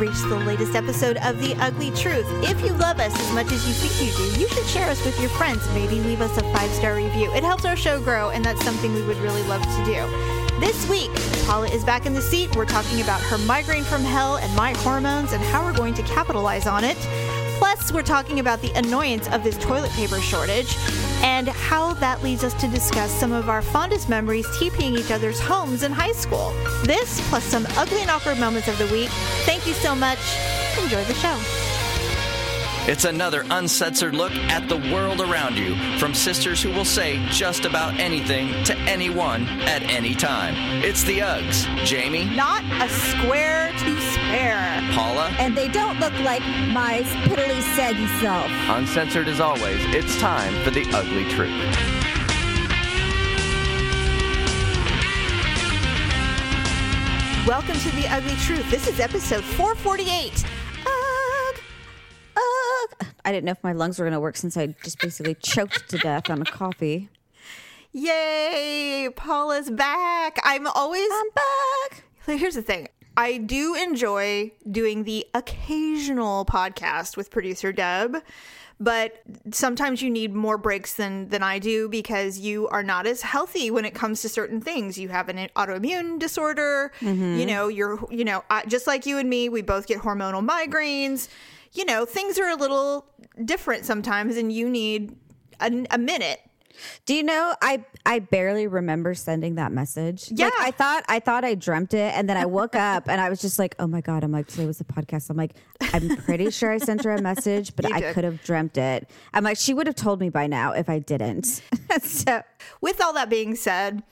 reached the latest episode of The Ugly Truth. If you love us as much as you think you do, you should share us with your friends. Maybe leave us a five star review. It helps our show grow, and that's something we would really love to do. This week, Paula is back in the seat. We're talking about her migraine from hell and my hormones and how we're going to capitalize on it. Plus, we're talking about the annoyance of this toilet paper shortage and how that leads us to discuss some of our fondest memories TPing each other's homes in high school. This, plus some ugly and awkward moments of the week. Thank you so much. Enjoy the show. It's another uncensored look at the world around you from sisters who will say just about anything to anyone at any time. It's the Uggs. Jamie, Not a square to spare. Paula, And they don't look like my piddly saggy self. uncensored as always. It's time for the ugly truth. Welcome to The Ugly Truth. This is episode 448. I didn't know if my lungs were going to work since I just basically choked to death on a coffee. Yay! Paula's back. I'm always. I'm back. So here's the thing. I do enjoy doing the occasional podcast with producer Deb, but sometimes you need more breaks than than I do because you are not as healthy when it comes to certain things. You have an autoimmune disorder. Mm-hmm. You know, you're you know, I, just like you and me, we both get hormonal migraines. You know, things are a little different sometimes and you need a, a minute Do you know I I barely remember sending that message. Yeah. Like, I thought I thought I dreamt it and then I woke up and I was just like, "Oh my god, I'm like today was the podcast." I'm like, "I'm pretty sure I sent her a message, but I could have dreamt it." I'm like, "She would have told me by now if I didn't." so, with all that being said,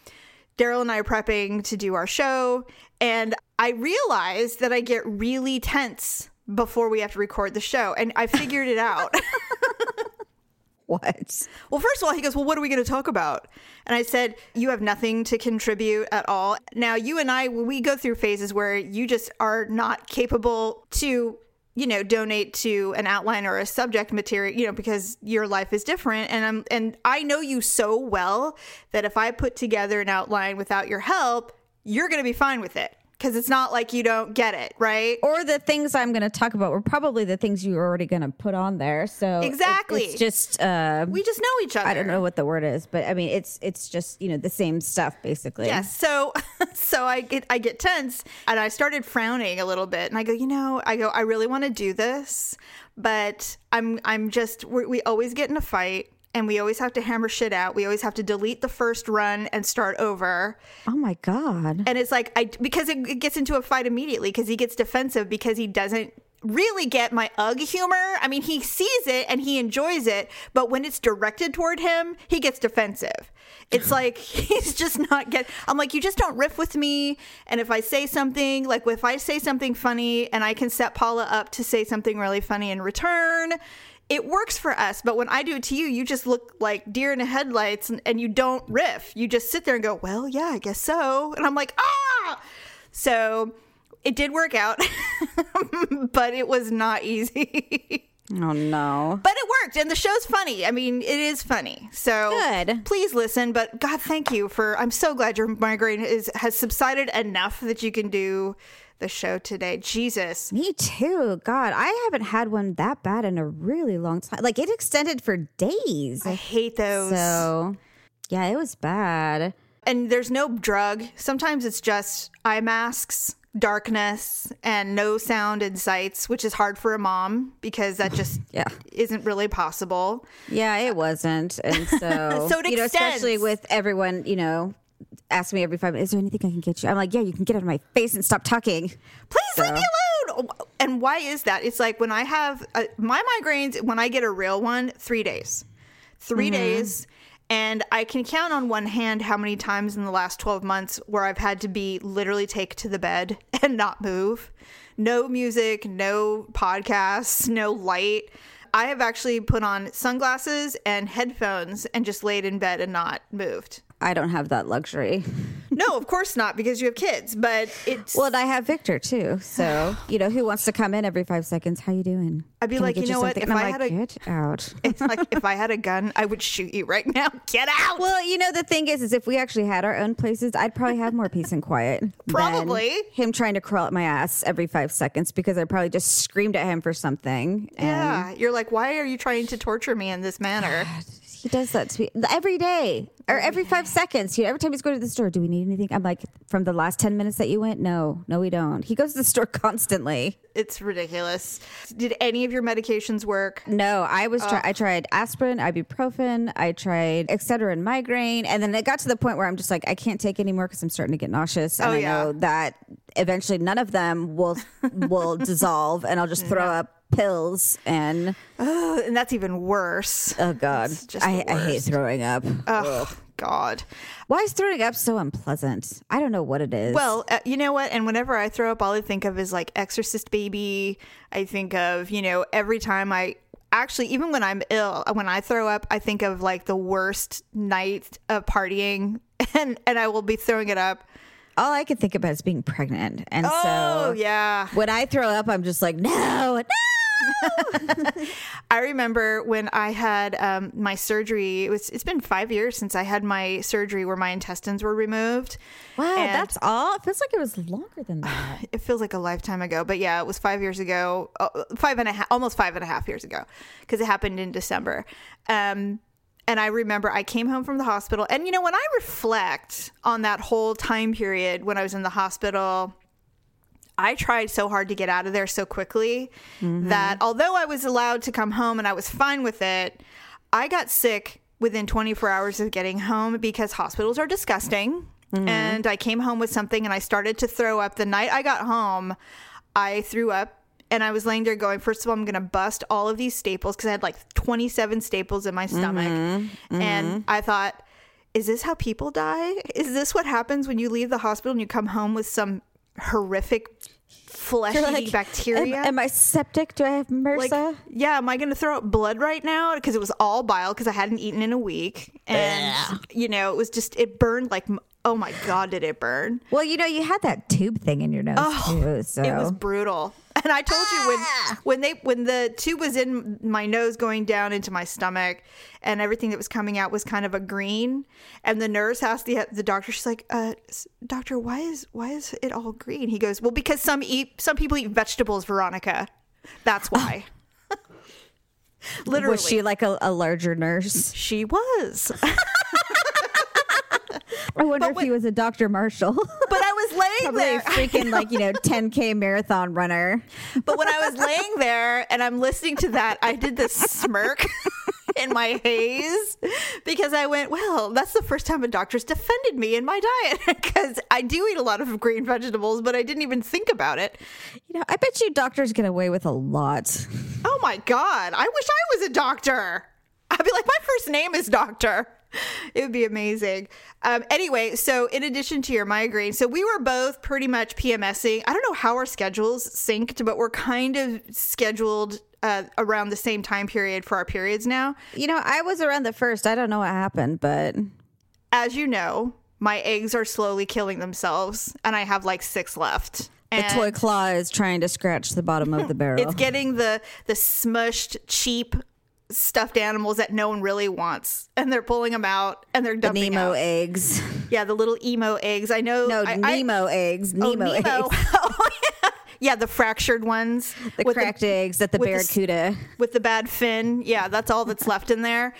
Daryl and I are prepping to do our show, and I realized that I get really tense before we have to record the show, and I figured it out. what? well, first of all, he goes, Well, what are we going to talk about? And I said, You have nothing to contribute at all. Now, you and I, we go through phases where you just are not capable to. You know, donate to an outline or a subject material. You know, because your life is different, and I'm and I know you so well that if I put together an outline without your help, you're going to be fine with it because it's not like you don't get it, right? Or the things I'm going to talk about were probably the things you were already going to put on there. So it- Exactly. it's just uh, We just know each other. I don't know what the word is, but I mean it's it's just you know the same stuff basically. Yes. So so I get I get tense and I started frowning a little bit and I go, you know, I go, I really want to do this, but I'm I'm just we we always get in a fight and we always have to hammer shit out. We always have to delete the first run and start over. Oh my god. And it's like I because it, it gets into a fight immediately because he gets defensive because he doesn't really get my ugh humor. I mean, he sees it and he enjoys it, but when it's directed toward him, he gets defensive. It's like he's just not get. I'm like, you just don't riff with me. And if I say something, like if I say something funny and I can set Paula up to say something really funny in return, it works for us. But when I do it to you, you just look like deer in the headlights and, and you don't riff. You just sit there and go, well, yeah, I guess so. And I'm like, ah. So it did work out, but it was not easy. Oh no. But it worked, and the show's funny. I mean, it is funny. So Good. Please listen. But God, thank you for. I'm so glad your migraine is has subsided enough that you can do the show today. Jesus, Me too. God, I haven't had one that bad in a really long time. Like it extended for days. I hate those. So, yeah, it was bad. and there's no drug. Sometimes it's just eye masks, darkness, and no sound and sights, which is hard for a mom because that just Yeah. isn't really possible. Yeah, it wasn't. And so, So it you know, especially with everyone, you know, ask me every five minutes, is there anything I can get you? I'm like, yeah, you can get out of my face and stop talking. Please leave me alone. And why is that? It's like when I have uh, my migraines, when I get a real one, three days. 3 Mm-hmm. days. And I can count on one hand how many times in the last 12 months where I've had to be literally take to the bed and not move. No music, no podcasts, no light. I have actually put on sunglasses and headphones and just laid in bed and not moved. I don't have that luxury. no, of course not, because you have kids. But it's Well, and I have Victor too. So, you know, who wants to come in every five seconds? How you doing? I'd be Can like, you know what, if And I'm I like, had a- get out. it's like if I had a gun, I would shoot you right now. Get out. Well, you know, the thing is, is if we actually had our own places, I'd probably have more peace and quiet. Probably. him trying to crawl up my ass every five seconds because I probably just screamed at him for something. And yeah, you're like, why are you trying to torture me in this manner? he does that to me every day or every five seconds. Know, every time he's going to the store, do we need anything? I'm like, from the last 10 minutes that you went? No, no, we don't. He goes to the store constantly. It's ridiculous. Did any of your medications work? No, I was try- oh. I tried aspirin, ibuprofen, I tried Excedrin migraine, and then it got to the point where I'm just like I can't take anymore because I'm starting to get nauseous, and Oh, I yeah. know that eventually none of them will will dissolve, and I'll just throw up pills and Ugh, and that's even worse. oh god, I, I hate throwing up. Oh God. Why is throwing up so unpleasant? I don't know what it is. Well, uh, you know what? And whenever I throw up, all I think of is like Exorcist Baby. I think of, you know, every time I actually, even when I'm ill, when I throw up, I think of like the worst night of partying and, and I will be throwing it up. all I can think about is being pregnant, and Oh, so yeah. when I throw up, I'm just like no, no. I remember when I had um, my surgery. It was. It's been five years since I had my surgery where my intestines were removed. Wow, And- that's all. It feels like it was longer than that. it feels like a lifetime ago, but yeah, it was five years ago, uh, five and a half, almost five and a half years ago, because it happened in December. Um, and I remember I came home from the hospital, and you know, when I reflect on that whole time period when I was in the hospital, I tried so hard to get out of there so quickly mm-hmm. that although I was allowed to come home and I was fine with it, I got sick within 24 hours of getting home because hospitals are disgusting. Mm-hmm. And I came home with something and I started to throw up. The night I got home, I threw up and I was laying there going, first of all, I'm going to bust all of these staples because I had like 27 staples in my mm-hmm. stomach. And I thought, is this how people die? Is this what happens when you leave the hospital and you come home with some horrific flesh-eating like, bacteria? Am, am I septic? Do I have MRSA? like, yeah, am I going to throw up blood right now? Because it was all bile because I hadn't eaten in a week. And, you know, it was just, it burned like, oh my God, did it burn? well, you know, you had that tube thing in your nose too. So It was brutal. And I told you when when they when the tube was in my nose going down into my stomach and everything that was coming out was kind of a green and the nurse asked the the doctor she's like uh doctor why is why is it all green he goes well because some eat some people eat vegetables Veronica that's why literally was she like a, a larger nurse? she was I wonder But if he was a Dr. Marshall. but I was laying Probably there a freaking like you know 10k marathon runner. But when I was laying there and I'm listening to that, I did this smirk in my haze because I went, well, that's the first time a doctor's defended me in my diet because I do eat a lot of green vegetables, but I didn't even think about it. You know, I bet you doctors get away with a lot. Oh my God, I wish I was a doctor. I'd be like, my first name is Doctor. It would be amazing. Um, anyway, so in addition to your migraine, so we were both pretty much PMSing. I don't know how our schedules synced, but we're kind of scheduled uh, around the same time period for our periods now. You know, I was around the first. I don't know what happened, but As you know, my eggs are slowly killing themselves, and I have like six left. the toy claw is trying to scratch the bottom of the barrel. It's getting the the smushed, cheap stuffed animals that no one really wants, and they're pulling them out and they're the dumping Nemo out. eggs. Yeah, the little emo eggs. I know. No, I, I- Nemo eggs. oh, Nemo, eggs. Oh, yeah. the fractured ones. The cracked eggs that the with the barracuda. with the bad fin. Yeah, that's all that's left in there.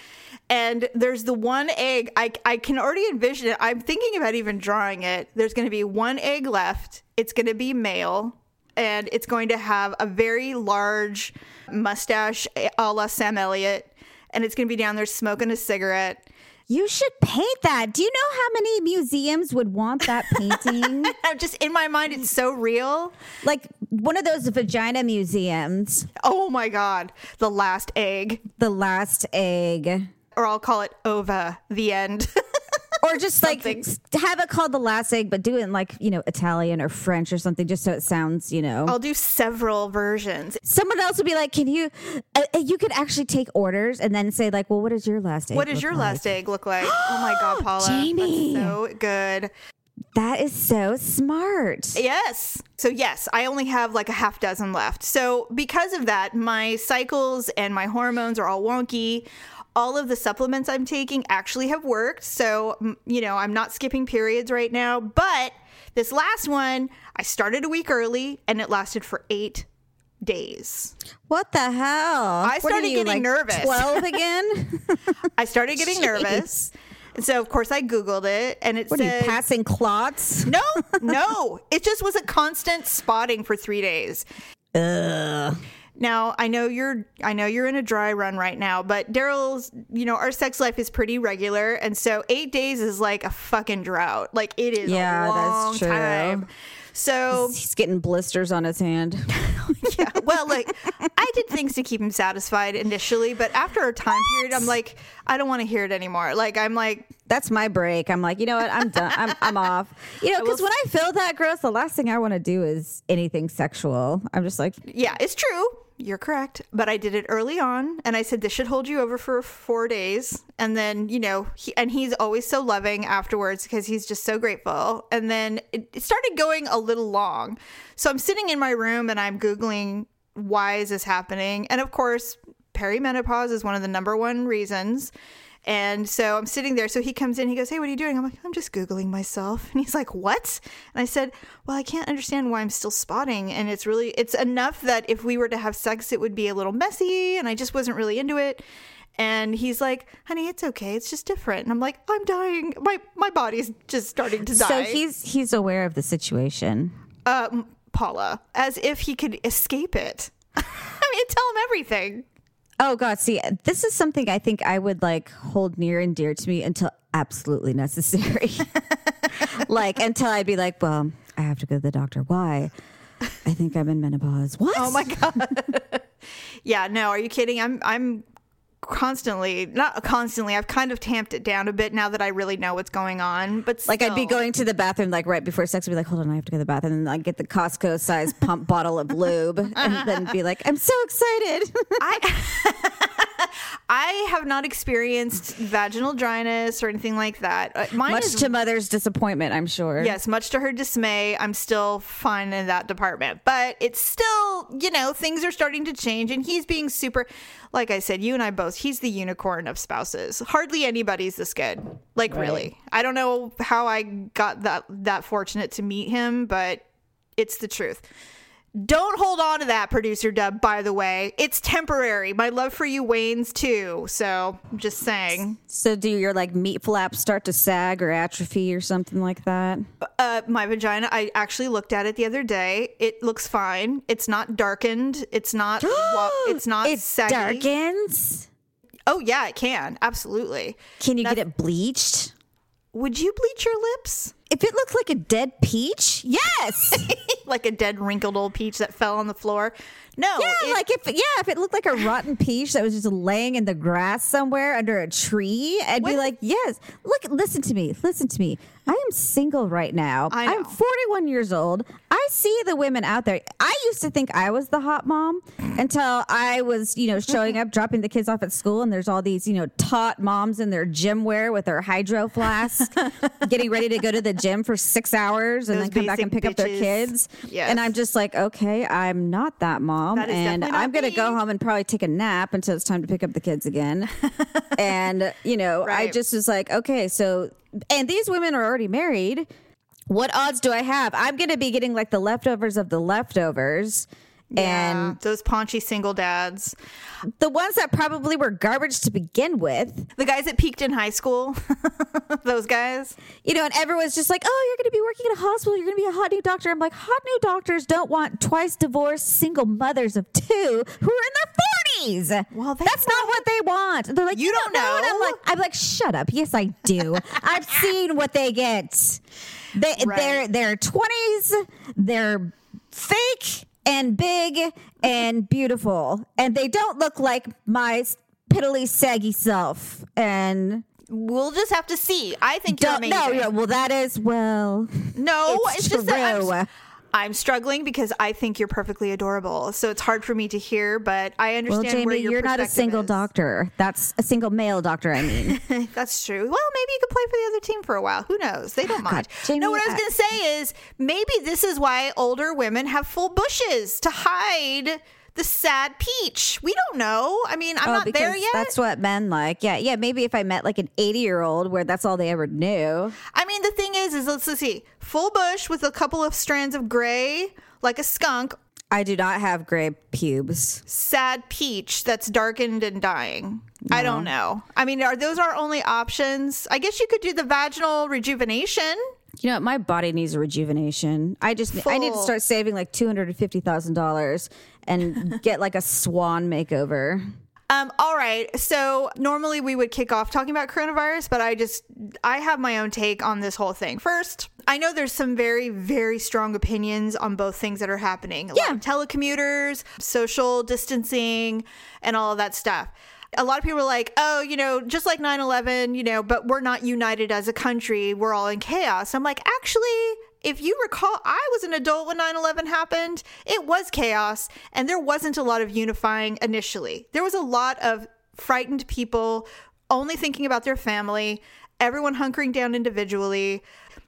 And there's the one egg. I, I can already envision it. I'm thinking about even drawing it. There's going to be one egg left. It's going to be male. And it's going to have a very large mustache a la Sam Elliott. And it's going to be down there smoking a cigarette. You should paint that. Do you know how many museums would want that painting? I'm just in my mind, it's so real. like one of those vagina museums, Oh my God. The last egg. the last egg. Or I'll call it Ova, the end. Or just like have it called the last egg, but do it in like, you know, Italian or French or something, just so it sounds, you know. I'll do several versions. Someone else would be like, "Can you?" Uh, uh, you could actually take orders and then say, "Like, well, what is your last egg? What does your like?" last egg look like? oh my god, Paula. Jamie. That's so good. That is so smart. Yes. So, yes, I only have like a half dozen left. So, because of that, my cycles and my hormones are all wonky. All of the supplements I'm taking actually have worked. So, you know, I'm not skipping periods right now. But this last one, I started a week early and it lasted for eight days. What the hell? I started getting nervous. 12 again? I started getting nervous. And so, of course, I Googled it and it what are you passing clots? no, no. It just was a constant spotting for three days. Ugh. Now I know you're I know you're in a dry run right now, but Daryl's you know our sex life is pretty regular, and so eight days is like a fucking drought. Like it is Yeah, a that's true. time. So He's getting blisters on his hand. yeah, well, like I did things to keep him satisfied initially, but after a time period, I'm like I don't want to hear it anymore. Like I'm like That's my break. I'm like, you know what? I'm done. I'm, I'm off. You know, because when I feel that gross, the last thing I want to do is anything sexual. I'm just like, Yeah, it's true. You're correct. But I did it early on and I said this should hold you over for 4 days and then, you know, he, and he's always so loving afterwards because he's just so grateful. And then it, it started going a little long. So I'm sitting in my room and I'm googling why is this happening? And of course, perimenopause is one of the number one reasons. And so I'm sitting there. So he comes in, he goes, Hey, what are you doing? I'm like, I'm just Googling myself. And he's like, What? And I said, Well, I can't understand why I'm still spotting. And it's really, it's enough that if we were to have sex, it would be a little messy. And I just wasn't really into it. And he's like, Honey, it's okay. It's just different. And I'm like, I'm dying. My, my body's just starting to die. so he's he's aware of the situation. um, Paula, as if he could escape it. I mean, tell him everything. Oh God, see, this is something I think I would like hold near and dear to me until absolutely necessary. like until I'd be like, well, I have to go to the doctor. Why? I think I'm in menopause. What? Oh my god. yeah, no, are you kidding? I'm I'm constantly not constantly. I've kind of tamped it down a bit now that I really know what's going on. But Like I'd be going to the bathroom like right before sex. I'd be like, hold on, I have to go to the bathroom, and like get the Costco size pump bottle of lube, and then be like, I'm so excited. I I have not experienced vaginal dryness or anything like that. Uh, Mine Much is to mother's disappointment, I'm sure. Yes, much to her dismay, I'm still fine in that department. But it's still, you know, things are starting to change and he's being super like I said, you and I both, he's the unicorn of spouses. Hardly anybody's this good. Like really. I don't know how I got that that fortunate to meet him, but it's the truth. Don't hold on to that, producer Dub, by the way. It's temporary. My love for you wanes too. So I'm just saying. So do your like meat flaps start to sag or atrophy or something like that? Uh, my vagina. I actually looked at it the other day. It looks fine. It's not darkened. It's not. wa- it's not it saggy. darkens. Oh yeah, it can absolutely. Can you get it bleached? Would you bleach your lips If it looked like a dead peach, yes. like a dead wrinkled old peach that fell on the floor? No. yeah, it- like if yeah, if it looked like a rotten peach that was just laying in the grass somewhere under a tree, I'd be like, yes. Look, listen to me, listen to me. I am single right now. I. I'm 41 years old. I see the women out there. I used to think I was the hot mom until I was, you know, showing up, dropping the kids off at school, and there's all these, you know, taut moms in their gym wear with their hydro flask, getting ready to go to the gym for six hours and Those then come back and pick up their kids. Yes. And I'm just like, okay, I'm not that mom, Is and I'm gonna go home and probably take a nap until it's time to pick up the kids again. and you know, I just was like, okay, so and these women are already married. What odds do I have? I'm gonna be getting like the leftovers of the leftovers. Yeah, And those paunchy single dads, the ones that probably were garbage to begin with, the guys that peaked in high school, those guys. you know, and everyone's just like, oh, you're going to be working at a hospital. You're going to be a hot new doctor. I'm like, hot new doctors don't want twice divorced single mothers of two who are in their 40s. Well, that's not what they want. They're like, You you, don't don't know. And I'm like, I'm like, shut up. Yes, I do. I've seen what they get. They, Right. They're they're 20s. They're fake and big and beautiful, and they don't look like my piddly saggy self. And We'll just have to see. I think you're don't amazing. no, yeah, well, that is well. No, It's it's, just that I'm, I'm struggling because I think you're perfectly adorable. So it's hard for me to hear, but I Well, understand where Jamie, your you're not a single is. doctor. That's a single male doctor. I mean, That's true. Well, maybe you could play for the other team for a while. Who knows? They don't mind. Jamie, no, what I was going to say is maybe this is why older women have full bushes to hide the sad peach. We don't know. I mean, I'm Oh, not there yet. That's what men like. Yeah, yeah. Maybe if I met like an 80 year old where that's all they ever knew. I mean, the thing is, is let's, let's see, full bush with a couple of strands of gray, like a skunk. I do not have gray pubes. Sad peach that's darkened and dying. I don't know. I mean, are those our only options? I guess you could do the vaginal rejuvenation. You know, my body needs a rejuvenation. I just I need to start saving like two hundred and fifty thousand dollars and get like a swan makeover. Um, all right. So normally we would kick off talking about coronavirus, but I just I have my own take on this whole thing. First, I know there's some very, very strong opinions on both things that are happening. Yeah. of telecommuters, social distancing, and all of that stuff. A lot of people are like, oh, you know, just like 9 11, you know, but we're not united as a country. We're all in chaos. I'm like, actually, if you recall, I was an adult when 9 11 happened. It was chaos, and there wasn't a lot of unifying initially. There was a lot of frightened people only thinking about their family, everyone hunkering down individually.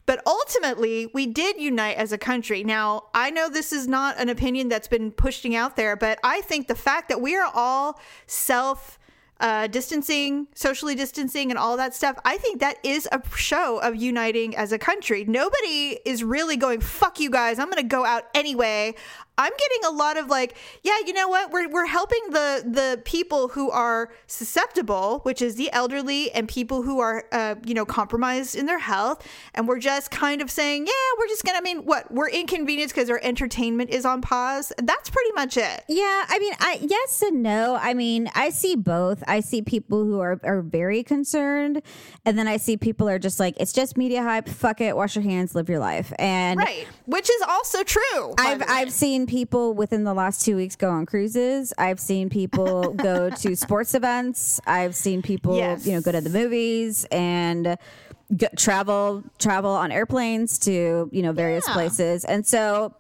But ultimately, we did unite as a country. Now, I know this is not an opinion that's been pushing out there, but I think the fact that we are all self uh, distancing, socially distancing, and all that stuff, I think that is a show of uniting as a country. Nobody is really going, fuck you guys, I'm going to go out anyway. I'm getting a lot of like, yeah, you know what? We're, we're helping the the people who are susceptible, which is the elderly and people who are, uh, you know, compromised in their health. And we're just kind of saying, yeah, we're just going to, I mean, what? We're inconvenienced because our entertainment is on pause. That's pretty much it. Yeah, I mean, I yes and no. I mean, I see both. I see people who are are very concerned, and then I see people are just like, it's just media hype. Fuck it, wash your hands, live your life. And Right. Which is also true. I've. I've seen people within the last two weeks go on cruises. I've seen people go to sports events. I've seen people, Yes. you know, go to the movies and go, travel travel on airplanes to you know various Yeah. places. And so,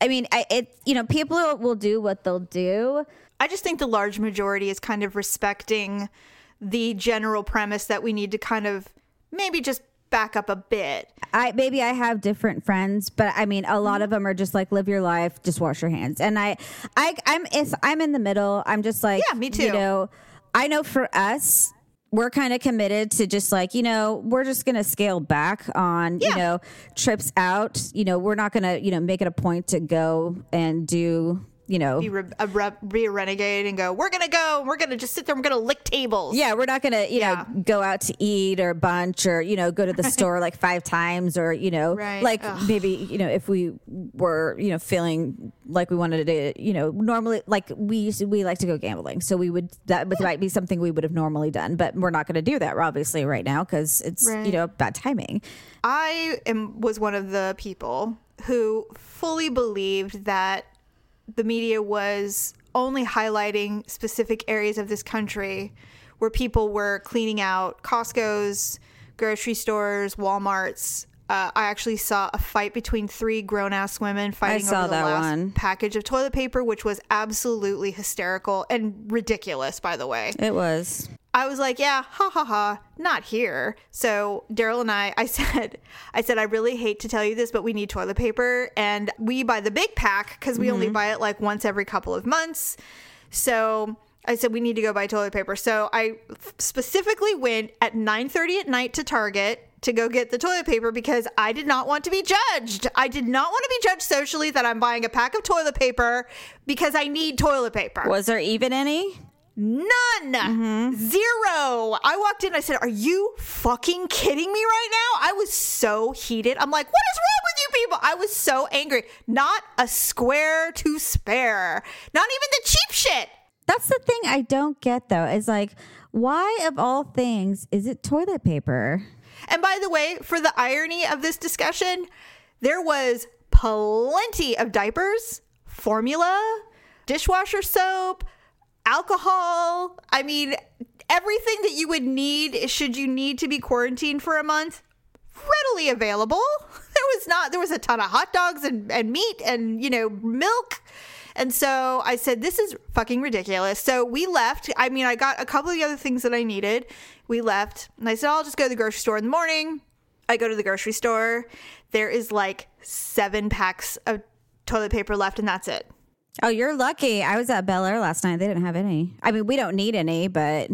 I mean, I, it you know, people will do what they'll do. I just think the large majority is kind of respecting the general premise that we need to kind of maybe just back up a bit. I maybe I have different friends, but I mean, a lot of mm-hmm. them are just like live your life, just wash your hands. And I, I, I'm if I'm in the middle, I'm just like, Yeah, me too. You know, I know for us. We're kind of committed to just like, you know, we're just going to scale back on, you know, trips out. You know, we're not going to, you know, make it a point to go and do, you know, Be, re- a re- be a renegade and go, we're going to go, we're going to just sit there, we're going to lick tables. Yeah, we're not gonna, you Yeah. know, go out to eat or bunch or you know go to the store like five times or you know, Right. like Ugh. maybe you know if we were you know feeling like we wanted to, you know, normally like we used to, we like to go gambling, so we would that would- might be something we would have normally done, but we're not going to do that obviously right now because it's Right. you know bad timing. I am was one of the people who fully believed that the media was only highlighting specific areas of this country where people were cleaning out Costco's, grocery stores, Walmart's. Uh, I actually saw a fight between three grown ass women fighting over the last one. package of toilet paper, which was absolutely hysterical and ridiculous, by the way. It was I was like, yeah, ha ha ha, not here. So Daryl and I, I said, I said, I really hate to tell you this, but we need toilet paper, and we buy the big pack because we only buy it like once every couple of months. So I said we need to go buy toilet paper. So I specifically went at 9:30 at night to Target to go get the toilet paper because I did not want to be judged. I did not want to be judged socially that I'm buying a pack of toilet paper because I need toilet paper. was there even any? None. Mm-hmm. Zero. I walked in. I said, Are you fucking kidding me right now? I was so heated. I'm like, What is wrong with you people? I was so angry. Not a square to spare. Not even the cheap shit. That's the thing I don't get though. Is like, why of all things is it toilet paper? And by the way, for the irony of this discussion, there was plenty of diapers, formula, dishwasher soap, alcohol. I mean, everything that you would need should you need to be quarantined for a month, readily available. There was not there was a ton of hot dogs and, and meat and you know milk and so I said, this is fucking ridiculous. So we left. I mean, I got a couple of the other things that I needed. We left. And I said, I'll just go to the grocery store in the morning. I go to the grocery store. There is like seven packs of toilet paper left, and that's it. Oh, you're lucky. I was at Bel Air last night. They didn't have any. I mean, we don't need any, but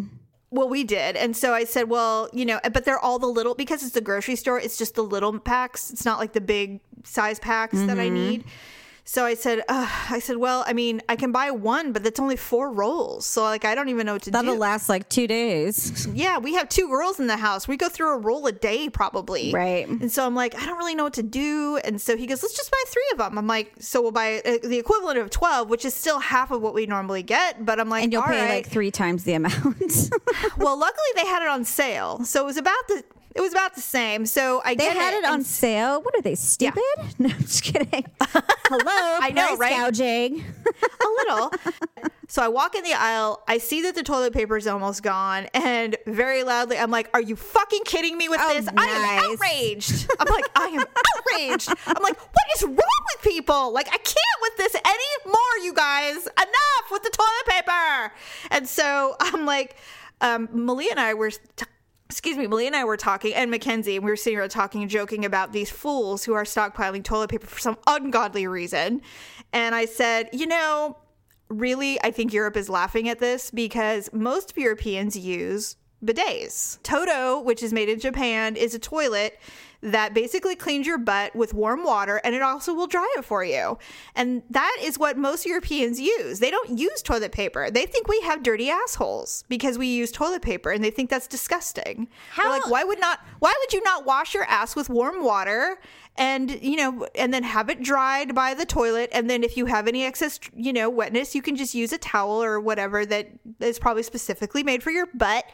Well, we did. And so I said, well, you know, but they're all the little, because it's a grocery store, it's just the little packs. It's not like the big size packs that I mm-hmm. need. So I said, uh, I said, well, I mean, I can buy one, but that's only four rolls. So like, I don't even know what to do. that'll last like two days. yeah, we have two girls in the house. We go through a roll a day probably. Right. And so I'm like, I don't really know what to do. And so he goes, let's just buy three of them. I'm like, so we'll buy uh, the equivalent of 12, which is still half of what we normally get. But I'm like, And you'll pay right. like three times the amount. well, luckily they had it on sale. So it was about the, it was about the same. So I they had it on sale. What are they, stupid? No, I'm just kidding. Hello, I know, right? gouging. a little. So I walk in the aisle. I see that the toilet paper is almost gone, and very loudly, I'm like, "Are you fucking kidding me with Oh, this? I am nice. outraged." I'm like, "I am outraged." I'm like, "What is wrong with people? Like, I can't with this anymore, you guys. Enough with the toilet paper." And so I'm like, um, Malia and I were. T- Excuse me, Malia and I were talking, and Mackenzie, and we were sitting here talking and joking about these fools who are stockpiling toilet paper for some ungodly reason. And I said, you know, really, I think Europe is laughing at this because most Europeans use bidets. Toto, which is made in Japan, is a toilet that basically cleans your butt with warm water and it also will dry it for you. And that is what most Europeans use. They don't use toilet paper. They think we have dirty assholes because we use toilet paper and they think that's disgusting. They're How- like, why would not why would you not wash your ass with warm water and you know and then have it dried by the toilet and then if you have any excess you know wetness you can just use a towel or whatever that is probably specifically made for your butt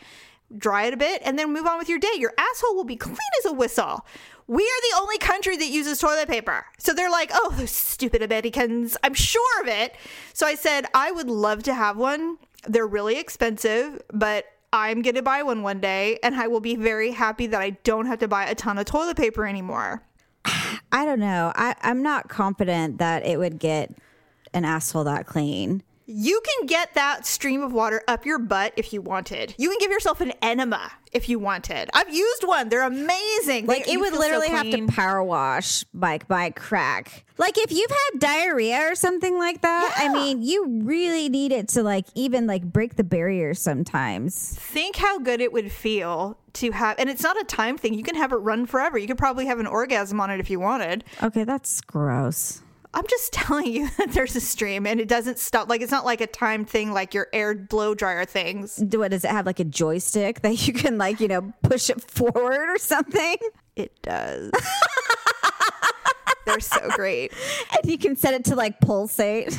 dry it a bit and then move on with your day. Your asshole will be clean as a whistle. We are the only country that uses toilet paper. So they're like oh those stupid americans. I'm sure of it. So i said i would love to have one. They're really expensive but i'm going to buy one one day and i will be very happy that i don't have to buy a ton of toilet paper anymore. I don't know. I, I'm not confident that it would get an asshole that clean. You can get that stream of water up your butt if you wanted. You can give yourself an enema if you wanted. I've used one. They're amazing. Like They- it would feel so literally have to power wash like by crack. Like if you've had diarrhea or something like that, I mean, you really need it to like even like break the barrier sometimes. Think how good it would feel to have and it's not a time thing. You can have it run forever. You could probably have an orgasm on it if you wanted. Okay, that's gross. I'm just telling you that there's a stream and it doesn't stop. Like it's not like a time thing like your air blow dryer things. What does it have like a joystick that you can like, you know, push it forward or something? It does. They're so great. And you can set it to like pulsate.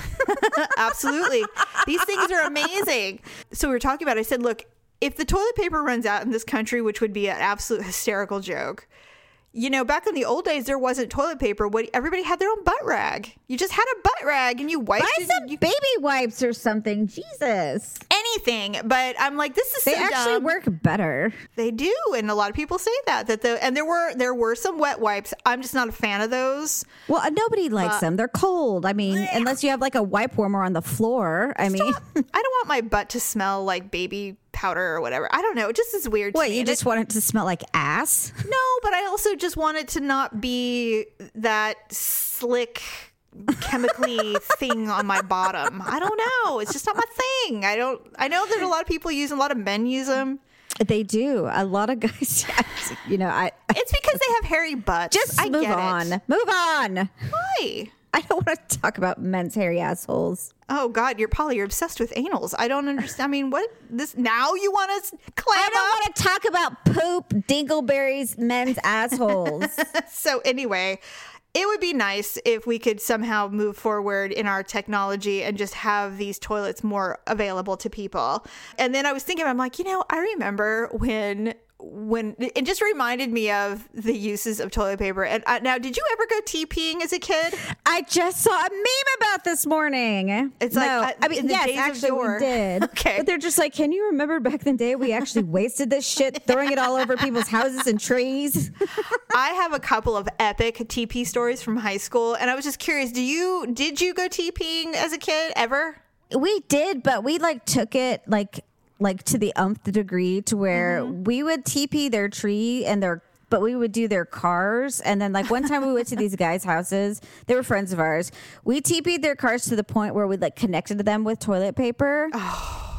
Absolutely. These things are amazing. So we were talking about, it. I said, look, if the toilet paper runs out in this country, which would be an absolute hysterical joke, you know, back in the old days, there wasn't toilet paper. What everybody had their own butt rag. You just had a butt rag and you wiped Buy it, some you, baby wipes or something. Jesus. anything. But I'm like, this is They so actually dumb. work better. They do, and a lot of people say that that the and there were there were some wet wipes. I'm just not a fan of those. Well, uh, nobody likes them. They're cold. I mean, unless you have like a wipe warmer on the floor. I mean, I don't want my butt to smell like baby powder or whatever. I don't know. It just is weird. what, you just it- want it to smell like ass? No, but I also just want it to not be that slick chemically thing on my bottom. I don't know. It's just not my thing. I don't I know that a lot of people use a lot of men use them. They do. A lot of guys, you know, I It's because they have hairy butts. just I move get on. It. Move on. Why? I don't want to talk about men's hairy assholes. Oh God, you're Polly. You're obsessed with anals. I don't understand. I mean, what this now? You want to clam I don't want to talk about poop, dingleberries, men's assholes. so anyway it would be nice if we could somehow move forward in our technology and just have these toilets more available to people and then i was thinking i'm like you know i remember when when it just reminded me of the uses of toilet paper. And uh, now, did you ever go TPing as a kid? I just saw a meme about this morning. It's no, like, uh, I mean, in the yes, actually we did. Okay. but they're just like, can you remember back in the day we actually wasted this shit, throwing it all over people's houses and trees? I have a couple of epic TP stories from high school, and I was just curious. Do you did you go TPing as a kid ever? We did, but we like took it like like to the umph degree to where Mm-hmm. we would TP their tree and their but we would do their cars and then like one time we went to these guys' houses. They were friends of ours. We TP'd their cars to the point where we like connected to them with toilet paper.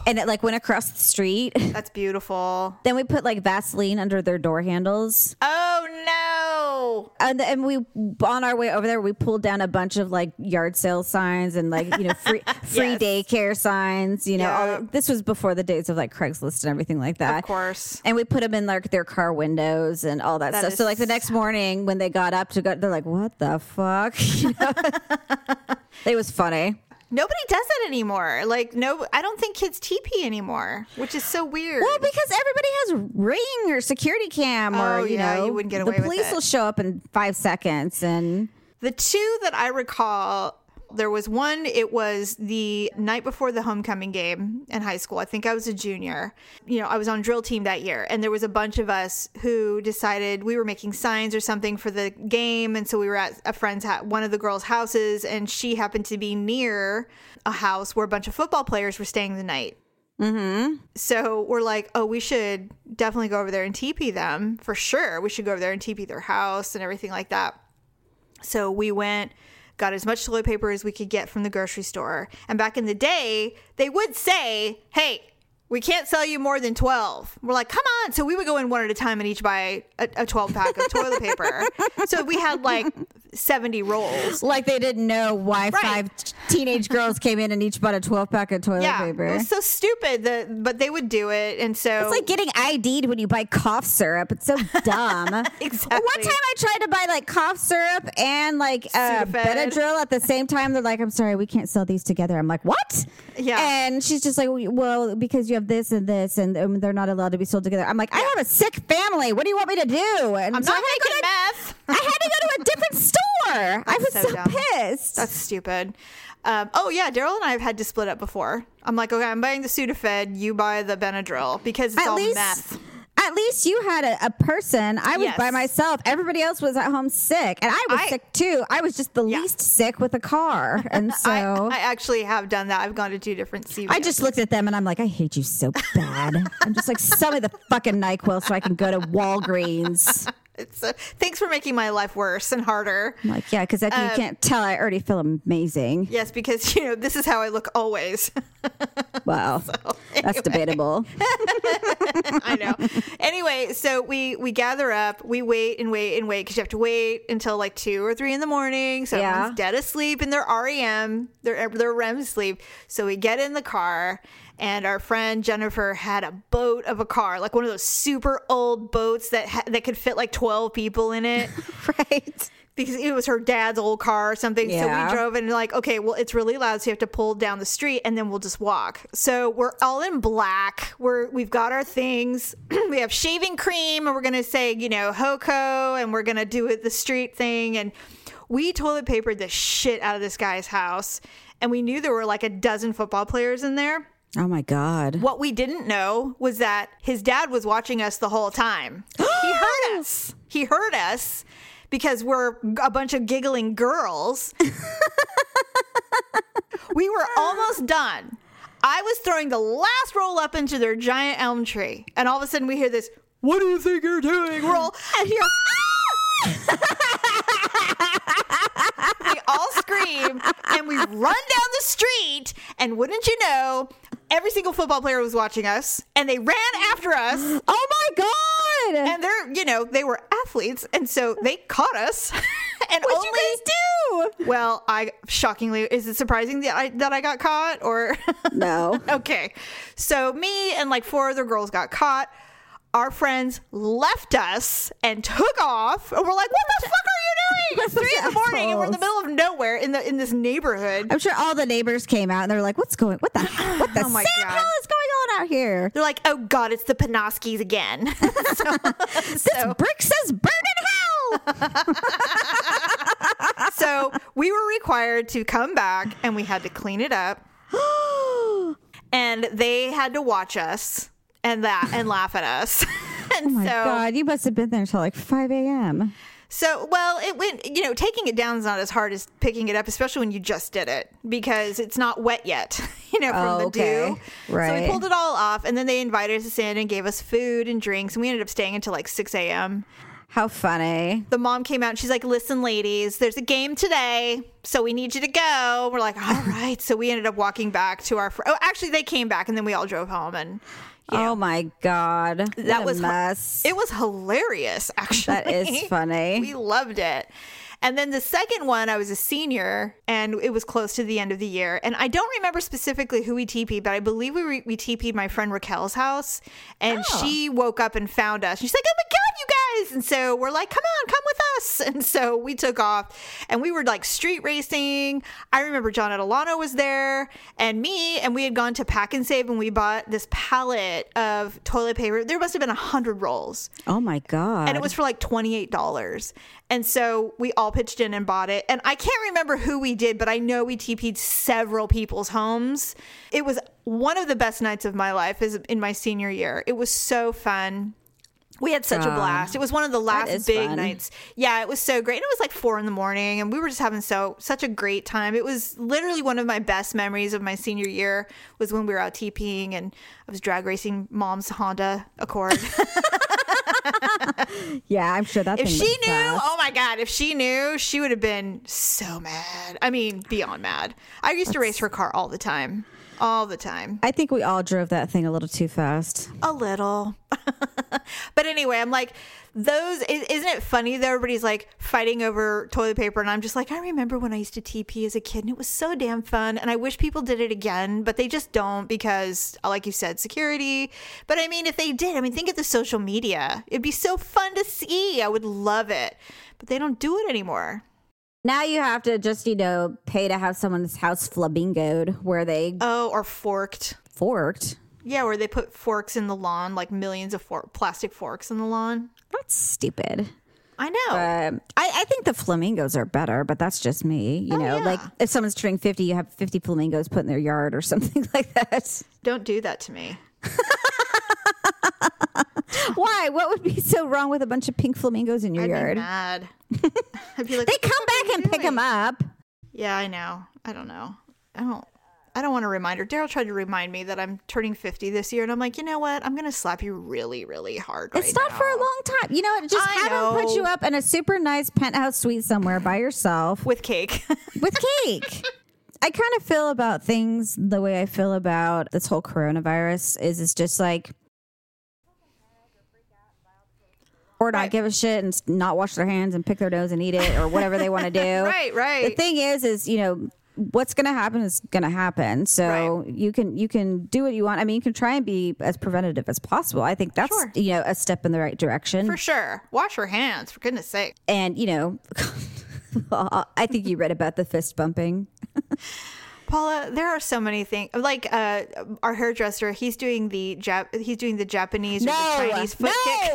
And it like went across the street. That's beautiful. then we put like Vaseline under their door handles. Oh no! And, and we on our way over there we pulled down a bunch of like yard sale signs and like you know free free Yes. daycare signs you know all, this was before the days of like craigslist and everything like that Of course. and we put them in like their car windows and all that, That stuff so like the next morning when they got up to go they're like what the fuck you know it was funny Nobody does that anymore. Like no, I don't think kids TP anymore, which is so weird. well because everybody has ring or security cam or Oh, you yeah, know you wouldn't get the away with police will show up in five seconds and The two that I recall, there was one, it was the night before the homecoming game in high school. I think I was a junior. You know, I was on drill team that year, and there was a bunch of us who decided we were making signs or something for the game. And so we were at a friend's house, one of the girls' houses, and she happened to be near a house where a bunch of football players were staying the night. Mm-hmm. So we're like, oh, we should definitely go over there and TP them for sure. We should go over there and TP their house and everything like that. So we went, got as much toilet paper as we could get from the grocery store. And back in the day, they would say, hey, we can't sell you more than 12. We're like, come on. So we would go in one at a time and each buy a, a 12 pack of toilet paper. So we had like 70 rolls. like they didn't know why Right. five teenage girls came in and each bought a 12 pack of toilet Yeah, paper. it was so stupid that, but they would do it, and so It's like getting ID'd when you buy cough syrup. It's so dumb. Exactly. One time I tried to buy like cough syrup and like uh. Benadryl at the same time. They're like, I'm sorry, we can't sell these together. I'm like, what? Yeah. And she's just like, well, because you have this and this, and um, they're not allowed to be sold together. I'm like, I have a sick family. What do you want me to do? And I'm so not I had to making meth. I had to go to a different store. I was so so, pissed. That's stupid. Um, oh yeah, Daryl and I have had to split up before. I'm like, okay, I'm buying the Sudafed, you buy the Benadryl because it's at all least meth. At least you had a, a person i was Yes. by myself everybody else was at home sick and i was I- sick too i was just the Yeah. least sick with a car and so I, I, actually have done that. I've gone to two different CVS. I just looked at them and i'm like i hate you so bad i'm just like sell me the fucking nyquil so i can go to walgreens It's, uh, thanks for making my life worse and harder. I'm like yeah because you Um, can't tell i already feel amazing Yes, because you know this is how I look always. well that's debatable I know. anyway, so we we gather up, we wait and wait and wait because you have to wait until like two or three in the morning. So Yeah. everyone's dead asleep in their REM, their their REM sleep. So we get in the car. And our friend Jennifer had a boat of a car, like one of those super old boats that ha- that could fit like twelve people in it. right because it was her dad's old car or something. So we drove and like, okay, well, it's really loud, so you have to pull down the street, and then we'll just walk. So we're all in black. We're we've got our things. we have shaving cream, and we're gonna say, you know, Hoko, and we're gonna do it the street thing, and we toilet papered the shit out of this guy's house, and we knew there were like a dozen football players in there. Oh my god What we didn't know was that his dad was watching us the whole time. he heard us. He heard us because we're a bunch of giggling girls. we were almost done. I was throwing the last roll up into their giant elm tree, and all of a sudden we hear this. What do you think you're doing? All and here. we all scream and we run down the street and wouldn't you know every single football player was watching us and they ran after us. Oh my god! And they're you know they were athletes and so they caught us. And what'd only you guys do? Well i shockingly is it surprising that i that i got caught or? No. Okay. So me and like four other girls got caught our friends left us and took off and we're like what the fuck are you doing it's three in the morning and we're in the middle of nowhere in the in this neighborhood I'm sure all the neighbors came out and they're like, "What's going? What the? What the Oh my Sam God. hell is going on out here. They're like, oh God, it's the Panoskis again. so, This brick says burn in hell. so we were required to come back and we had to clean it up. and they had to watch us and that and laugh at us. and Oh my so god, you must have been there until like 5 a.m. So, well, it went, you know, taking it down is not as hard as picking it up, especially when you just did it because it's not wet yet, you know, from Oh, the okay. dew. Right. So we pulled it all off and then they invited us in and gave us food and drinks. And we ended up staying until like 6 a.m. How funny. The mom came out and she's like, listen, ladies, there's a game today. So we need you to go. We're like, all right. So we ended up walking back to our, fr- oh, actually, they came back and then we all drove home and, know, Oh my god. What that a was mess. It was hilarious, actually. That is funny. we loved it. And then the second one, I was a senior, and it was close to the end of the year. And I don't remember specifically who we TP'd, but I believe we re- we TP'd my friend Raquel's house, and Oh. she woke up and found us. She's like, "Oh my god, you guys!" And so we're like, "Come on, come with us!" And so we took off, and we were like street racing. I remember John Adelano was there, and me, and we had gone to Pack and Save, and we bought this pallet of toilet paper. There must have been a hundred rolls oh my god. and it was for like $28 and so we all pitched in and bought it and i can't remember who we did but i know we TP'd several people's homes it was one of the best nights of my life is in my senior year it was so fun we had such a blast. It was one of the last big fun. nights. Yeah, it was so great. And it was like four in the morning, and we were just having so such a great time. It was literally one of my best memories of my senior year was when we were out TPing and I was drag racing mom's Honda Accord. yeah, I'm sure that If thing she knew, fast. oh my god, if she knew, she would have been so mad. I mean, beyond mad. I used to race her car all the time. All the time. I think we all drove that thing a little too fast. A little. but anyway, I'm like, those, isn't it funny that everybody's like fighting over toilet paper? And I'm just like, I remember when I used to TP as a kid and it was so damn fun. And I wish people did it again, but they just don't because, uh, like you said, security. But I mean, if they did, I mean, think of the social media. It'd be so fun to see. I would love it. But they don't do it anymore. Now you have to just, you know, pay to have someone's house flamingoed where they Oh, or forked. forked. Yeah, where they put forks in the lawn, like millions of for- plastic forks in the lawn. That's stupid. I know. Um, I, I think the flamingos are better, but that's just me. You Oh, know, yeah. like if someone's turning 50, you have 50 flamingos put in their yard or something like that. don't do that to me. Why? What would be so wrong with a bunch of pink flamingos in your I'd yard? mad. I'd be like, They come back and pick him up. Yeah, I know. I don't know. I don't. I don't want a reminder. Daryl tried to remind me that I'm turning 50 this year, and I'm like, you know what? I'm gonna slap you really, really hard. It's right not for a long time. You know what? Just I have them put you up in a super nice penthouse suite somewhere by yourself with cake. with cake. I kind of feel about things the way I feel about this whole coronavirus is it's just like or not Right. give a shit and not wash their hands and pick their nose and eat it or whatever they want to do. right, right. The thing is is, you know, what's going to happen is going to happen. So Right. you can you can do what you want. I mean, you can try and be as preventative as possible. I think that's, Sure. you know, a step in the right direction. for sure. Wash your hands, for goodness sake. and, you know, I think you read about the fist bumping. Paula, there are so many things. Like uh, our hairdresser, he's doing the Jap- he's doing the Japanese or the Chinese foot kick,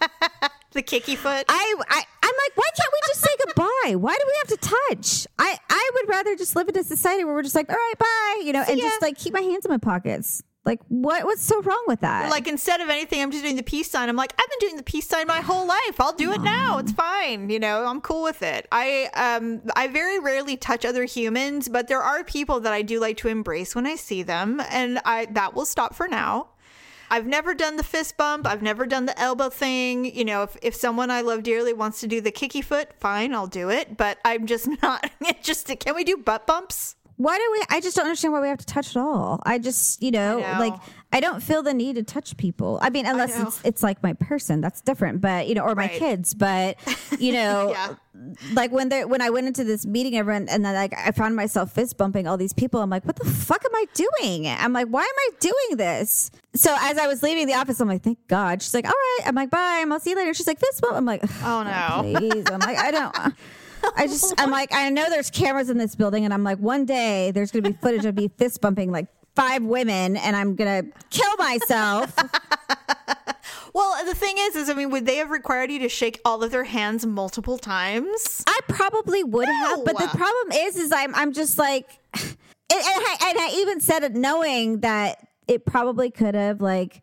the kicky foot. I, I, I'm like, why can't we just say goodbye? Why do we have to touch? I, I would rather just live in a society where we're just like, all right, bye, you know, and just like keep my hands in my pockets. Like, what, what's so wrong with that? like instead of anything, I'm just doing the peace sign. I'm like, I've been doing the peace sign my whole life. I'll do it now. It's fine. You know, I'm cool with it. I um I very rarely touch other humans, but there are people that I do like to embrace when I see them, and I that will stop for now. I've never done the fist bump. I've never done the elbow thing. You know, if, if someone I love dearly wants to do the kicky foot, fine, I'll do it. But I'm just not. interested. can we do butt bumps? Why do we, I just don't understand why we have to touch at all. I just, you know, I know. like, I don't feel the need to touch people. I mean, unless know. it's, it's like my person, that's different, but, you know, or my Right. kids, but, you know, Yeah. like when they when I went into this meeting, everyone and then like I found myself fist bumping all these people. I'm like, what the fuck am I doing? I'm like, why am I doing this? So as I was leaving the office, I'm like, thank God. She's like, all right. I'm like, bye. I'll see you later. She's like, fist bump. I'm like, Oh no. please. I'm like, I don't. Uh, I just, I'm like, I know there's cameras in this building, and I'm like, one day there's going to be footage of me fist bumping like five women and I'm gonna kill myself. Well, the thing is, is I mean, would they have required you to shake all of their hands multiple times? I probably would have, but the problem is, is I'm I'm just like, and, and, I, and I even said it knowing that it probably could have like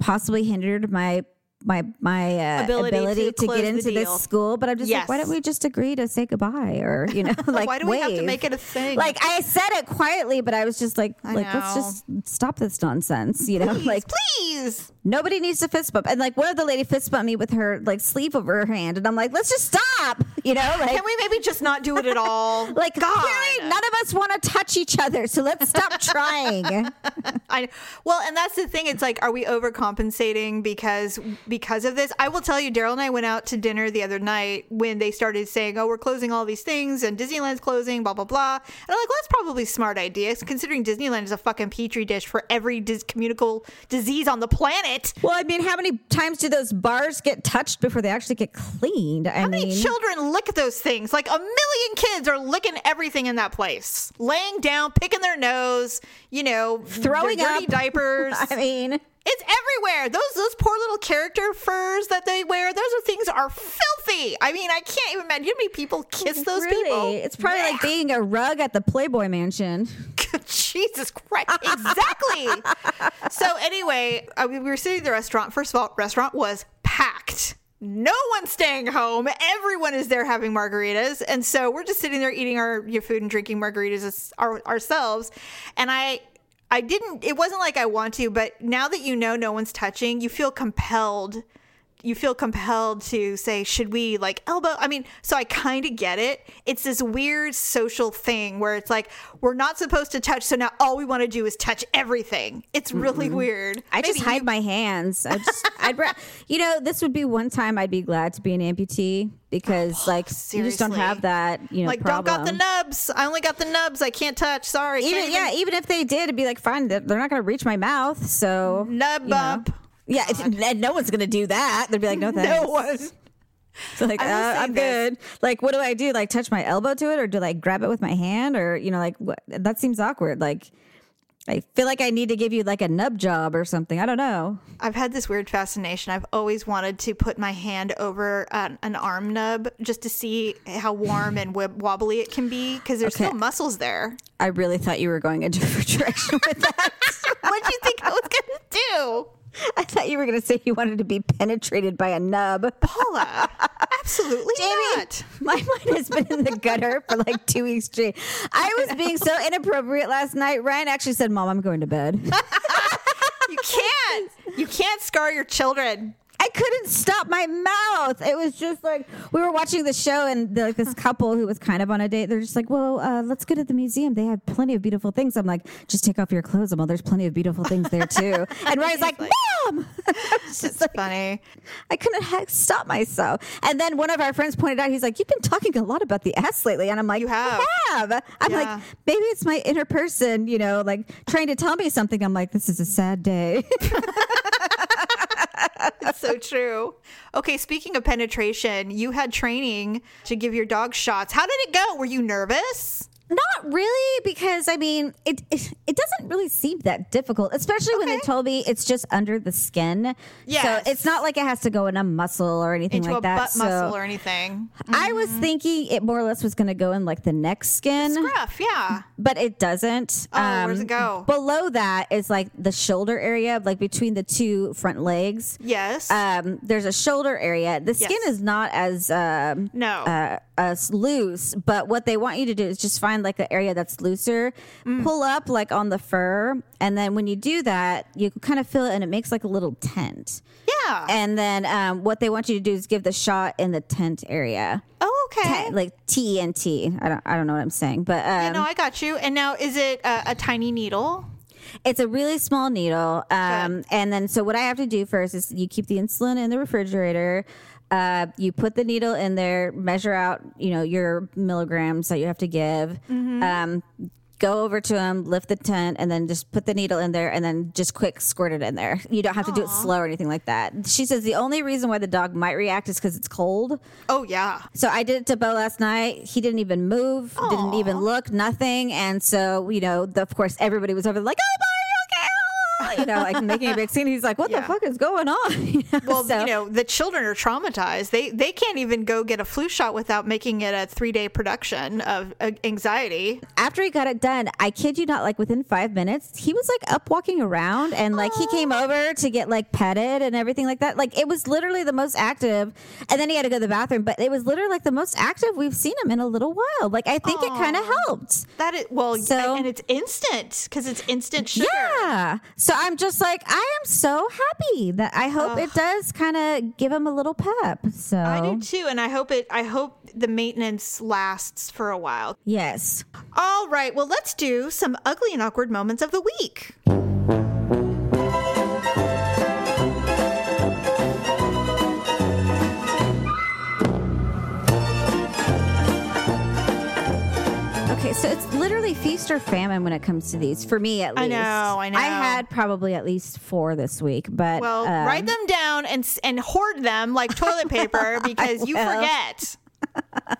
possibly hindered my my my uh, Ability ability, to to, get into this school. But I'm just like, why don't we just agree to say goodbye or you know, like Why do we have to make it a thing? Like I said it quietly, but I was just like, I like let's just stop this nonsense, you know, please, like please. Nobody needs to fist bump. And like one of the lady fist bumped me with her like sleeve over her hand. And I'm like, let's just stop. You know, like Can we maybe just not do it at all? like God. clearly none of us want to touch each other. So let's stop trying. I well, and that's the thing. It's like, are we overcompensating because because of this? I will tell you, Daryl and I went out to dinner the other night when they started saying, "Oh, we're closing all these things and Disneyland's closing," blah blah blah. And I'm like, well, that's probably a smart idea, considering Disneyland is a fucking petri dish for every dis- communicable disease on the planet. well, I mean, how many times do those bars get touched before they actually get cleaned? I How mean, many children lick those things? Like a million kids are licking everything in that place, laying down, picking their nose, you know, Throwing dirty up. diapers. I mean, It's everywhere. Those those poor little character furs that they wear. Those are things are filthy. I mean, I can't even imagine. How many people kiss those really, people? it's probably like being a rug at the Playboy Mansion. Jesus Christ. Exactly. so anyway, uh, we were sitting at the restaurant. First of all, restaurant was packed. No one's staying home. Everyone is there having margaritas, and so we're just sitting there eating our your food and drinking margaritas our, ourselves. And I, I didn't. It wasn't like I want to, but now that you know no one's touching, you feel compelled you feel compelled to say, should we like elbow? I mean, so I kind of get it. It's this weird social thing where it's like, we're not supposed to touch. So now all we want to do is touch everything. It's really weird. I just hide you- my hands. I just, I'd, you know, this would be one time I'd be glad to be an amputee because, oh, like, you just don't Oh, have that, you know, like, problem. don't got the nubs. I only got the nubs. I can't touch. Sorry. even Can't yeah, even if they did, it'd be like fine. They're not going to reach my mouth, so Nub you know. Yeah, and no one's going to do that. They'd be like, no thanks. No one. So like, I uh, I'm this. good. Like, what do I do? Like, touch my elbow to it, or do like grab it with my hand, or you know, like what? That seems awkward. Like, I feel like I need to give you like a nub job or something. I don't know. I've had this weird fascination. I've always wanted to put my hand over an, an arm nub just to see how warm and wib- wobbly it can be because there's Okay. still muscles there. I really thought you were going a different direction with that. What do you think I was going to do? I thought you were going to say you wanted to be penetrated by a nub. Paula, absolutely Jamie, not. my mind has been in the gutter for like two weeks straight. I was being so inappropriate last night. Ryan actually said, "Mom, I'm going to bed." You can't. You can't scar your children. I couldn't stop my mouth. It was just like we were watching the show, and the, like this couple who was kind of on a date. They're just like, "Well, uh, let's go to the museum. They have plenty of beautiful things." I'm like, "Just take off your clothes, I'm Well, There's plenty of beautiful things there too." And Ryan's like, like- "Mom!" it's just like Funny. I couldn't heck stop myself. And then one of our friends pointed out, he's like, "You've been talking a lot about the ass lately," and I'm like, You have. Have. I'm Yeah. like, maybe it's my inner person, you know, like trying to tell me something. I'm like, this is a sad day. It's so true. Okay, speaking of penetration, you had training to give your dog shots. How did it go? Were you nervous? Not really, because I mean, it, it it doesn't really seem that difficult, especially when they Okay. told me it's just under the skin. Yeah, So it's not like it has to go in a muscle or anything Into like a that. butt so muscle or anything? I was thinking it more or less was going to go in like the neck skin. Rough, yeah. but it doesn't. Um, Oh, where's it go? Below that is like the shoulder area, like between the two front legs. Yes. Um, there's a shoulder area. The skin Yes. is not as um, no. uh, as loose, but what they want you to do is just find like an area that's looser, Mm. pull up like on the fur, and then when you do that, you kind of feel it, and it makes like a little tent. yeah. And then um, what they want you to do is give the shot in the tent area, oh, okay. Like T and T. I don't, I don't know what I'm saying, but um, Yeah, no, I got you. And now, is it a, a tiny needle? It's a really small needle. Um, and then, so what I have to do first is you keep the insulin in the refrigerator. Uh, you put the needle in there, measure out, you know, your milligrams that you have to give. Um, go over to him, lift the tent, and then just put the needle in there, and then just quick squirt it in there. You don't have to do it slow or anything like that. She says the only reason why the dog might react is because it's cold. Oh yeah. So I did it to Bo last night. He didn't even move, didn't even look, nothing. And so you know, the, of course, everybody was over like, "Oh, you know, like making a big scene. He's like, "What Yeah. the fuck is going on?" You know, Well, so- you know, the children are traumatized. They they can't even go get a flu shot without making it a three day production of uh, anxiety. after he got it done, I kid you not, like within five minutes, he was like up walking around and like he came over to get like petted and everything like that. Like it was literally the most active. And then he had to go to the bathroom, but it was literally like the most active we've seen him in a little while. Like I think it kind of helped. That is well, So- and it's instant because it's instant sugar. Yeah. So I'm just like, I am so happy that I hope it does kind of give him a little pep. So I do too, and I hope it. I hope the maintenance lasts for a while. yes. All right, well, let's do some ugly and awkward moments of the week. Okay, so it's literally feast or famine when it comes to these. For me, at least. I know, I know. I had probably at least four this week, but Well, um, write them down and and hoard them like toilet paper because you forget.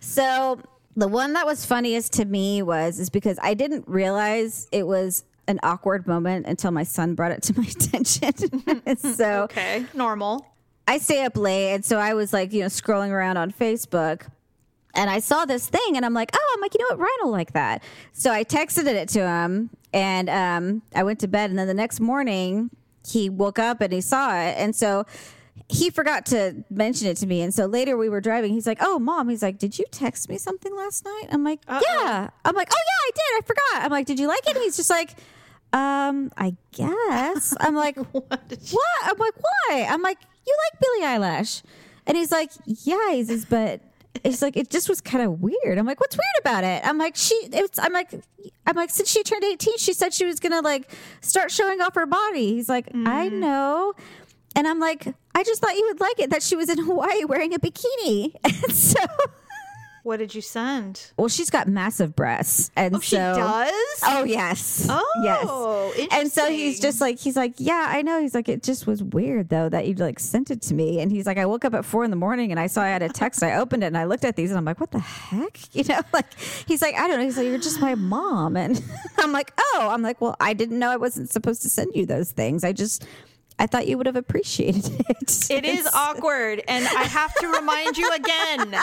So the one that was funniest to me was is because I didn't realize it was an awkward moment until my son brought it to my attention. so Okay, normal. I stay up late, and so I was like, you know, scrolling around on Facebook. And I saw this thing, and I'm like, oh, I'm like, you know what, Ryan will like that. So I texted it to him, and um, I went to bed. And then the next morning, he woke up and he saw it, and so he forgot to mention it to me. And so later we were driving. He's like, oh, mom. He's like, did you text me something last night? I'm like, yeah. I'm like, oh yeah, I did. I forgot. I'm like, did you like it? And he's just like. Um, I guess. I'm like, what? I'm like, why? I'm like, you like Billie Eilish? And he's like, yeah, he says, but it's like it just was kind of weird. I'm like, what's weird about it? I'm like, she. It's. I'm like, I'm like, since she turned 18, she said she was gonna like start showing off her body. He's like, I mm. know. And I'm like, I just thought you would like it that she was in Hawaii wearing a bikini. And so, What did you send? well, she's got massive breasts, and Oh, she does. Oh yes. Oh, yes. And so he's just like he's like, yeah, I know. He's like, it just was weird though that you like sent it to me. And he's like, I woke up at four in the morning and I saw I had a text. I opened it and I looked at these and I'm like, what the heck? You know, like he's like, I don't know. He's like, you're just my mom. And I'm like, oh, I'm like, well, I didn't know I wasn't supposed to send you those things. I just. I thought you would have appreciated it. It is awkward, and I have to remind you again.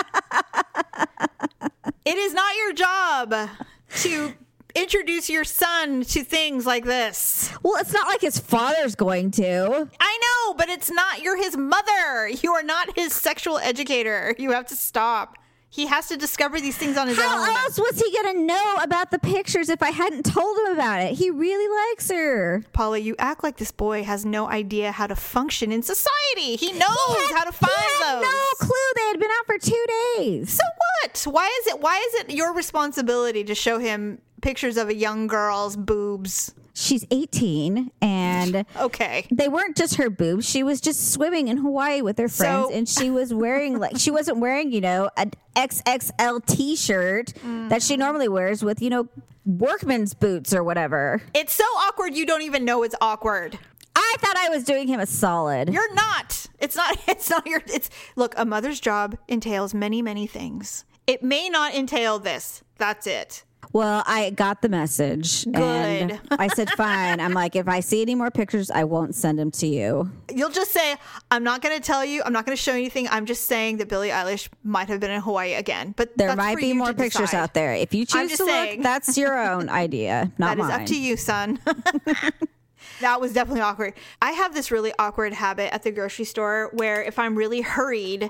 It is not your job to introduce your son to things like this. Well, it's not like his father's going to. I know, but it's not. You're his mother. You are not his sexual educator. You have to stop. He has to discover these things on his How own. How else was he going to know about the pictures if I hadn't told him about it? He really likes her. Paula, you act like this boy has no idea how to function in society. He knows He had- how to find he had those. No clue they had been out for two days. So what? Why is it why is it your responsibility to show him pictures of a young girl's boobs? She's 18 and Okay. they weren't just her boobs. She was just swimming in Hawaii with her friends So- and she was wearing like she wasn't wearing, you know, an XXL t-shirt that she normally wears with, you know, workman's boots or whatever. It's so awkward you don't even know it's awkward. I thought I was doing him a solid. You're not. It's not it's not your it's look, a mother's job entails many, many things. It may not entail this. That's it. Well, I got the message. And Good. I said, fine. I'm like, if I see any more pictures, I won't send them to you. You'll just say, I'm not going to tell you. I'm not going to show you anything. I'm just saying that Billie Eilish might have been in Hawaii again. But There might be more pictures decide. out there. If you choose to saying. look, that's your own idea, not That is mine. up to you, son. that was definitely awkward. I have this really awkward habit at the grocery store where if I'm really hurried,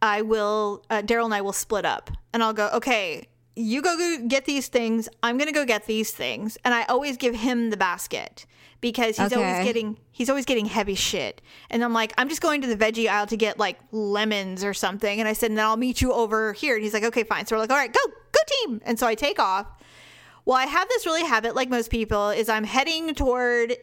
I will, uh, Daryl and I will split up and I'll go, okay, you go go get these things. I'm going to go get these things. And I always give him the basket because he's Okay. always getting, he's always getting heavy shit. And I'm like, I'm just going to the veggie aisle to get like lemons or something. And I said, and then I'll meet you over here. And he's like, okay, fine. So we're like, all right, go, go team. And so I take off. Well, I have this really habit, like most people, is I'm heading toward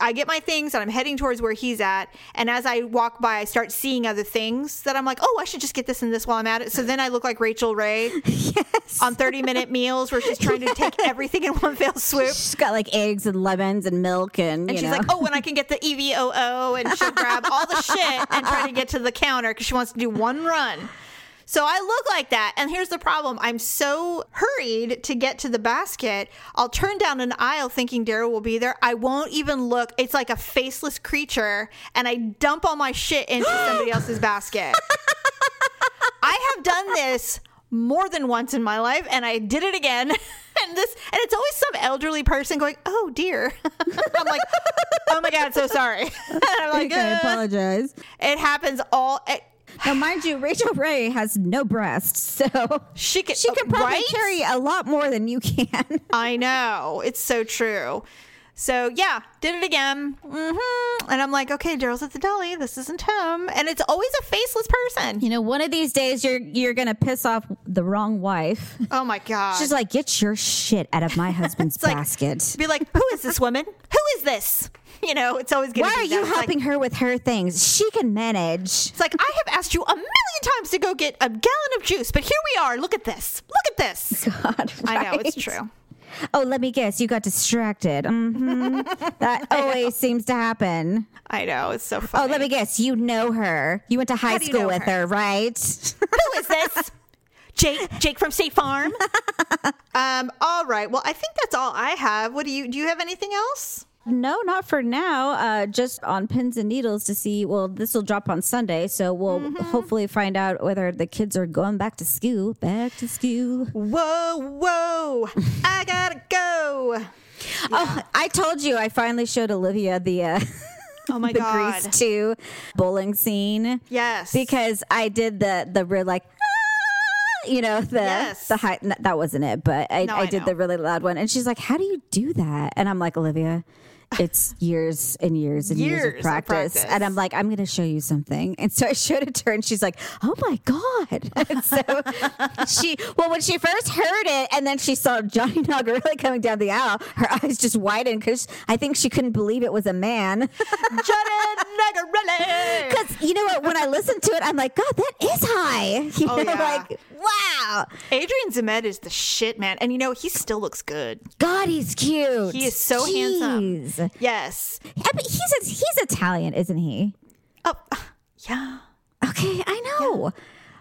I get my things and I'm heading towards where he's at. And as I walk by, I start seeing other things that I'm like, oh, I should just get this and this while I'm at it. So then I look like Rachael Ray yes. on 30 minute meals where she's trying to take everything in one fell swoop. She's got like eggs and lemons and milk and, And she's know. like, oh, and I can get the EVOO. And she'll grab all the shit and try to get to the counter because she wants to do one run. So I look like that. And here's the problem I'm so hurried to get to the basket. I'll turn down an aisle thinking Daryl will be there. I won't even look. It's like a faceless creature. And I dump all my shit into somebody else's basket. I have done this more than once in my life and I did it again. And this and it's always some elderly person going, "Oh dear." I'm like, "Oh my god, so sorry." And I'm like, I "Uh." apologize. It happens all it, Now, mind you, Rachael Ray has no breasts, so she can she can probably right? carry a lot more than you can. I know. It's so true. So yeah, did it again. hmm And I'm like, okay, Daryl's at the deli. This isn't him. And it's always a faceless person. You know, one of these days you're you're gonna piss off the wrong wife. Oh my god. She's like, get your shit out of my husband's like- basket. be like, who is this woman? Who is this? You know, it's always gonna Why be are you It's like- helping her with her things? She can manage. It's like I have asked you a million times to go get a gallon of juice, but here we are. Look at this. Look at this. God, I know it's true. Oh, let me guess. You got distracted. hmm That always seems to happen. I know it's so funny. Oh, let me guess. You know her. You went to high do you school know with her? her, right? Who is this? Jake, Jake from State Farm. um. All right. Well, I think that's all I have. What do you? Do you have anything else? No, not for now. Uh, just on pins and needles to see. Well, this will drop on Sunday, so we'll Mm-hmm. hopefully find out whether the kids are going back to school. Back to school. Whoa, whoa! I gotta go. Oh, I told you. I finally showed Olivia the uh, Oh my the god. Grease two bowling scene. Yes. because I did the the real like. You know the Yes. the high. That wasn't it, but I, No, I, I did the really loud one, and she's like, "How do you do that?" And I'm like, "Olivia, it's years and years and years, Years of practice. practice. And I'm like, I'm going to show you something. And so I showed it to her, and she's like, "Oh my god!" And so she, well, when she first heard it, and then she saw Johnny Nogerelli coming down the aisle, her eyes just widened because I think she couldn't believe it was a man. Johnny Nogerelli. Because you know what? When I listen to it, I'm like, God, that is high. You Oh, know, yeah. like, wow. Adrian Zmed is the shit, man. And you know, he still looks good. God, he's cute. He is so handsome. Yes. Yeah, but he's he's Italian, isn't he? Oh, yeah. Okay, I know.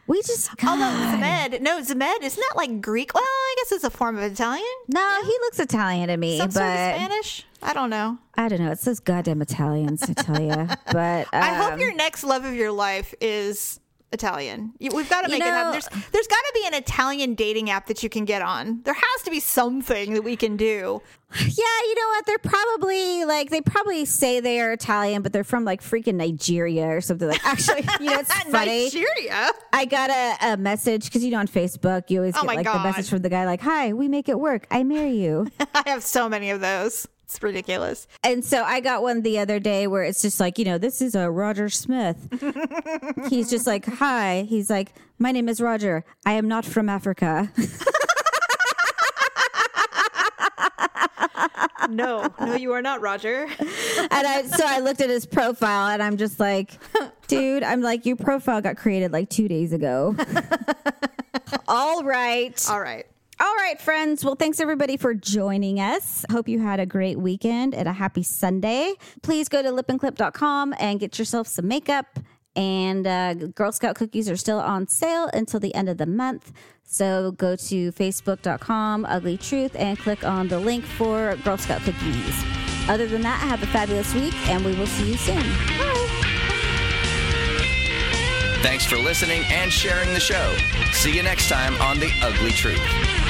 We just Although God. Zmed, no, Zmed, isn't that like Greek? Well, I guess it's a form of Italian. No, he looks Italian to me, Some but sort of Spanish. I don't know. I don't know. It's those goddamn Italians, I tell you. But I hope um, your next love of your life is Italian. We've got to You make it happen. There's, there's got to be an Italian dating app that you can get on. There has to be something that we can do. Yeah, you know what? They're probably like they probably say they are Italian, but they're from like freaking Nigeria or something. Like actually, you know, it's funny. Nigeria. I got a, a message because you know on Facebook you always Oh get like the message from the guy like, "Hi, we make it work. I marry you." I have so many of those. It's ridiculous. and so I got one the other day where it's just like, you know, this is a Roger Smith. He's just like, "Hi." He's like, "My name is Roger. I am not from Africa." No, no, you are not, Roger. and I so I looked at his profile and I'm just like, "Dude, I'm like, your profile got created like 2 days ago." All right. All right. All right, friends. Well, thanks everybody for joining us. Hope you had a great weekend and a happy Sunday. Please go to lipandclip.com and get yourself some makeup. And uh, Girl Scout cookies are still on sale until the end of the month. So go to facebook.com, ugly truth, and click on the link for Girl Scout cookies. Other than that, have a fabulous week, and we will see you soon. Bye. Thanks for listening and sharing the show. See you next time on The Ugly Truth.